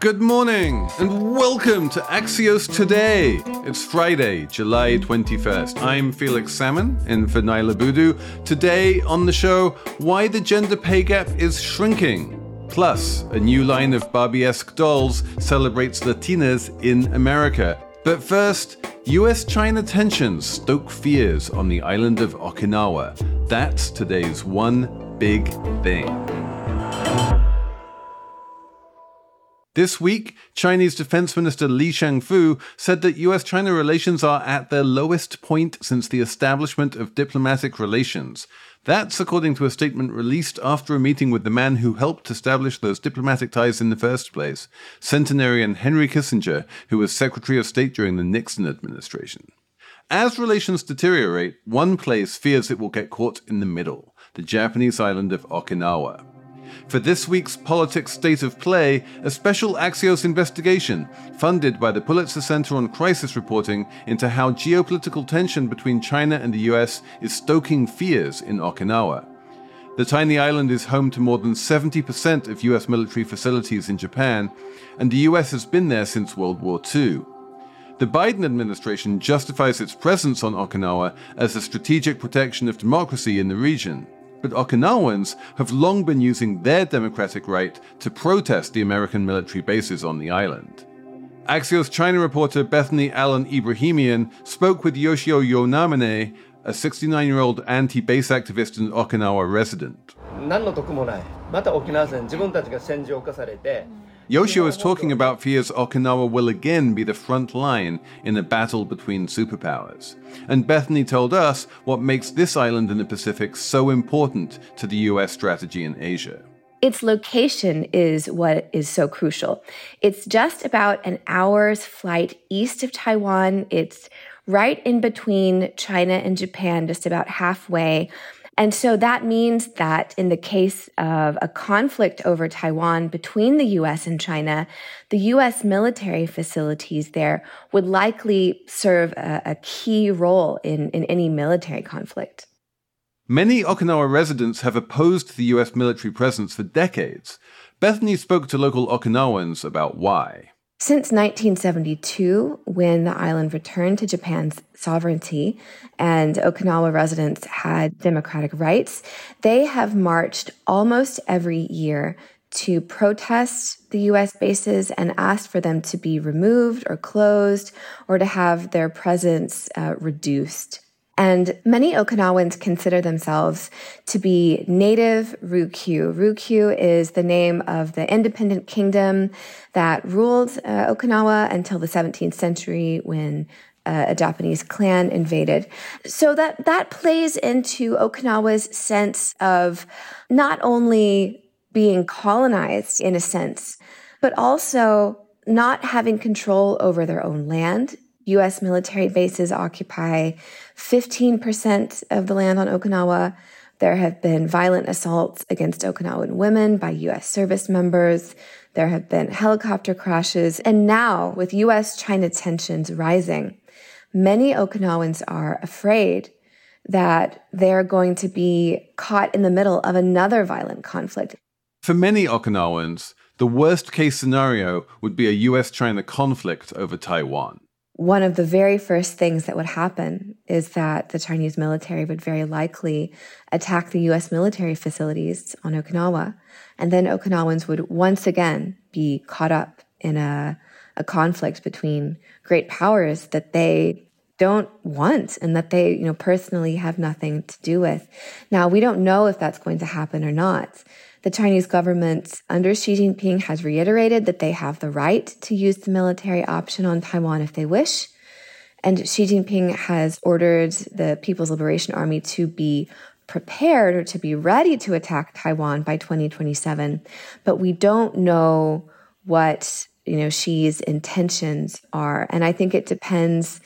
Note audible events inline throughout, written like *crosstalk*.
Good morning and welcome to Axios Today. It's Friday, July 21st. I'm Felix Salmon in for Niala Boodhoo. Today on the show, why the gender pay gap is shrinking. Plus, a new line of Barbie esque dolls celebrates Latinas in America. But first, US China tensions stoke fears on the island of Okinawa. That's today's one big thing. This week, Chinese Defense Minister Li Shangfu said that US China relations are at their lowest point since the establishment of diplomatic relations. That's according to a statement released after a meeting with the man who helped establish those diplomatic ties in the first place, centenarian Henry Kissinger, who was Secretary of State during the Nixon administration. As relations deteriorate, one place fears it will get caught in the middle the Japanese island of Okinawa. For this week's Politics State of Play, a special Axios investigation funded by the Pulitzer Center on Crisis Reporting into how geopolitical tension between China and the US is stoking fears in Okinawa. The tiny island is home to more than 70% of US military facilities in Japan, and the US has been there since World War II. The Biden administration justifies its presence on Okinawa as a strategic protection of democracy in the region but Okinawans have long been using their democratic right to protest the American military bases on the island. Axios China reporter Bethany Allen Ebrahimian spoke with Yoshio Yonamine, a 69 year old anti base activist and Okinawa resident. Yoshio is talking about fears Okinawa will again be the front line in a battle between superpowers. And Bethany told us what makes this island in the Pacific so important to the US strategy in Asia. Its location is what is so crucial. It's just about an hour's flight east of Taiwan. It's right in between China and Japan, just about halfway. And so that means that in the case of a conflict over Taiwan between the US and China, the US military facilities there would likely serve a, a key role in, in any military conflict. Many Okinawa residents have opposed the US military presence for decades. Bethany spoke to local Okinawans about why. Since 1972, when the island returned to Japan's sovereignty and Okinawa residents had democratic rights, they have marched almost every year to protest the US bases and ask for them to be removed or closed or to have their presence uh, reduced. And many Okinawans consider themselves to be native Ryukyu. Ryukyu is the name of the independent kingdom that ruled uh, Okinawa until the 17th century when uh, a Japanese clan invaded. So that that plays into Okinawa's sense of not only being colonized in a sense, but also not having control over their own land U.S. military bases occupy 15% of the land on Okinawa. There have been violent assaults against Okinawan women by U.S. service members. There have been helicopter crashes. And now, with U.S. China tensions rising, many Okinawans are afraid that they're going to be caught in the middle of another violent conflict. For many Okinawans, the worst case scenario would be a US China conflict over Taiwan one of the very first things that would happen is that the Chinese military would very likely attack the US military facilities on Okinawa. And then Okinawans would once again be caught up in a, a conflict between great powers that they don't want and that they, you know, personally have nothing to do with. Now, we don't know if that's going to happen or not. The Chinese government under Xi Jinping has reiterated that they have the right to use the military option on Taiwan if they wish. And Xi Jinping has ordered the People's Liberation Army to be prepared or to be ready to attack Taiwan by 2027. But we don't know what, you know, Xi's intentions are. And I think it depends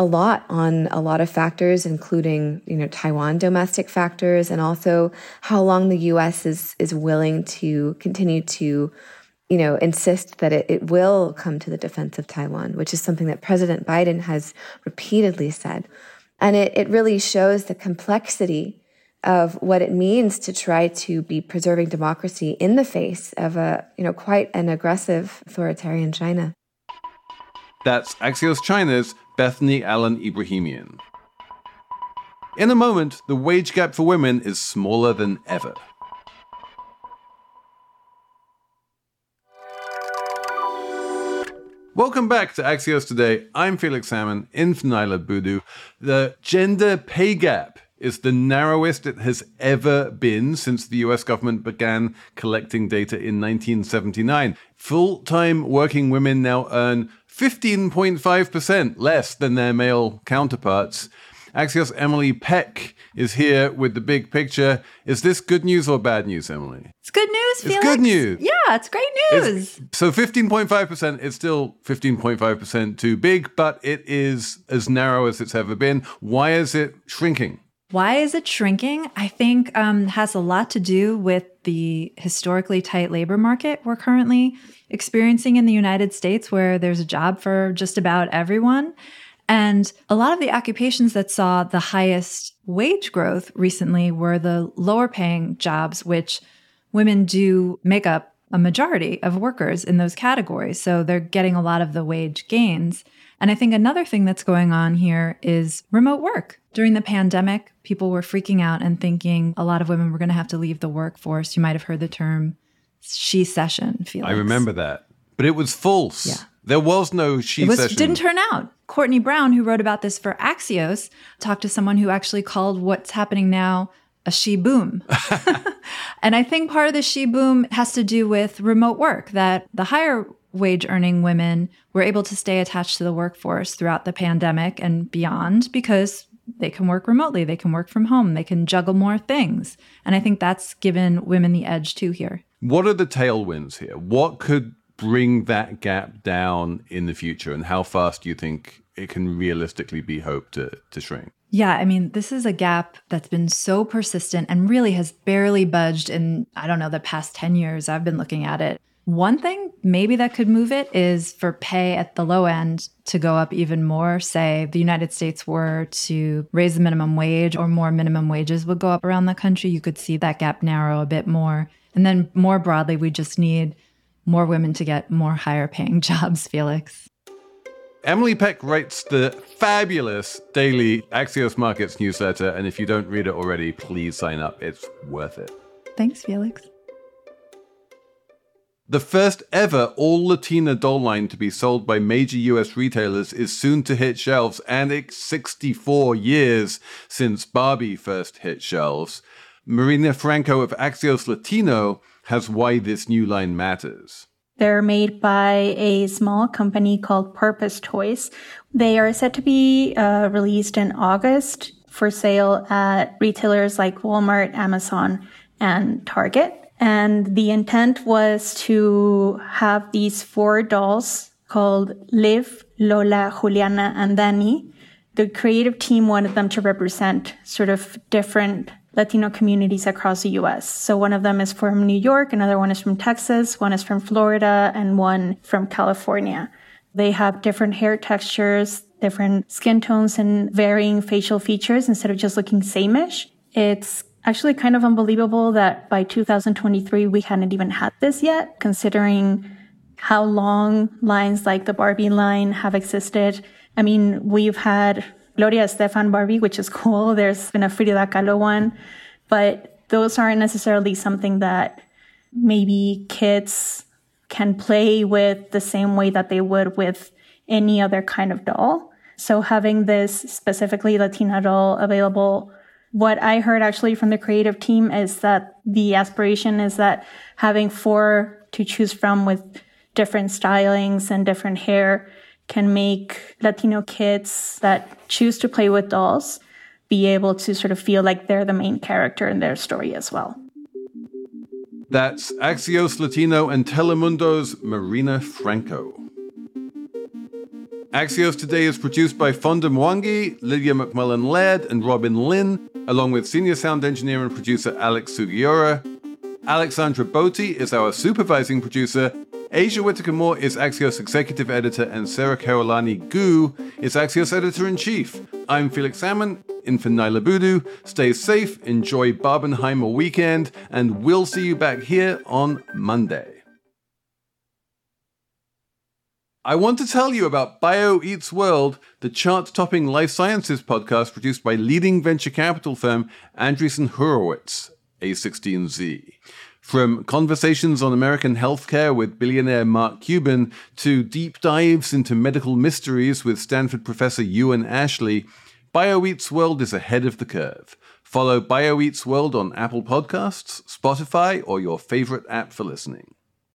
a lot on a lot of factors, including you know Taiwan domestic factors, and also how long the U.S. is is willing to continue to you know insist that it, it will come to the defense of Taiwan, which is something that President Biden has repeatedly said, and it, it really shows the complexity of what it means to try to be preserving democracy in the face of a, you know, quite an aggressive authoritarian China. That's Axios China's Bethany Allen Ebrahimian. In a moment, the wage gap for women is smaller than ever. Welcome back to Axios Today. I'm Felix Salmon in Niala Boodhoo. The gender pay gap is the narrowest it has ever been since the US government began collecting data in 1979. Full time working women now earn 15.5% less than their male counterparts. Axios Emily Peck is here with the big picture. Is this good news or bad news, Emily? It's good news, Felix. It's good news. Yeah, it's great news. It's, so 15.5% is still 15.5% too big, but it is as narrow as it's ever been. Why is it shrinking? Why is it shrinking? I think um, has a lot to do with the historically tight labor market we're currently experiencing in the United States, where there's a job for just about everyone. And a lot of the occupations that saw the highest wage growth recently were the lower paying jobs, which women do make up a majority of workers in those categories. So they're getting a lot of the wage gains. And I think another thing that's going on here is remote work. During the pandemic, people were freaking out and thinking a lot of women were going to have to leave the workforce. You might have heard the term shecession, Felix. I remember that. But it was false. Yeah. There was no she it was, session. didn't turn out. Courtney Brown, who wrote about this for Axios, talked to someone who actually called what's happening now a she boom. *laughs* *laughs* and I think part of the she boom has to do with remote work, that the higher wage earning women were able to stay attached to the workforce throughout the pandemic and beyond because they can work remotely, they can work from home, they can juggle more things. And I think that's given women the edge too here. What are the tailwinds here? What could bring that gap down in the future and how fast do you think it can realistically be hoped to, to shrink? Yeah, I mean, this is a gap that's been so persistent and really has barely budged in, I don't know, the past 10 years I've been looking at it. One thing maybe that could move it is for pay at the low end to go up even more. Say the United States were to raise the minimum wage or more minimum wages would go up around the country, you could see that gap narrow a bit more. And then more broadly, we just need more women to get more higher paying *laughs* jobs, Felix. Emily Peck writes the fabulous daily Axios Markets newsletter, and if you don't read it already, please sign up. It's worth it. Thanks, Felix. The first ever all Latina doll line to be sold by major US retailers is soon to hit shelves, and it's 64 years since Barbie first hit shelves. Marina Franco of Axios Latino has why this new line matters. They're made by a small company called Purpose Toys. They are set to be uh, released in August for sale at retailers like Walmart, Amazon, and Target. And the intent was to have these four dolls called Liv, Lola, Juliana, and Dani. The creative team wanted them to represent sort of different Latino communities across the US. So one of them is from New York, another one is from Texas, one is from Florida, and one from California. They have different hair textures, different skin tones, and varying facial features instead of just looking sameish. It's actually kind of unbelievable that by 2023 we hadn't even had this yet, considering how long lines like the Barbie line have existed. I mean, we've had Gloria Estefan Barbie, which is *laughs* cool. There's been a Frida Kahlo one, but those aren't necessarily something that maybe kids can play with the same way that they would with any other kind of doll. So having this specifically Latina doll available, what I heard actually from the creative team is that the aspiration is that having four to choose from with different stylings and different hair can make Latino kids that choose to play with dolls be able to sort of feel like they're the main character in their story as well. That's Axios Latino and Telemundo's Marina Franco. Axios Today is produced by Fonda Mwangi, Lydia McMullen Laird, and Robin Lin, along with senior sound engineer and producer Alex Sugiura. Alexandra Botti is our supervising producer, Aja Whitaker Moore is Axios executive editor, and Sara Kehaulani Goo is Axios editor in chief. I'm Felix Salmon. in for Niala Boodhoo. Stay safe, enjoy Barbenheimer weekend, and we'll see you back here on Monday. I want to tell you about Bio Eats World, the chart topping life sciences podcast produced by leading venture capital firm Andreessen Horowitz, A16Z. From conversations on American healthcare with billionaire Mark Cuban to deep dives into medical mysteries with Stanford professor Euan Ashley, Bio Eats World is ahead of the curve. Follow Bio Eats World on Apple Podcasts, Spotify, or your favorite app for listening.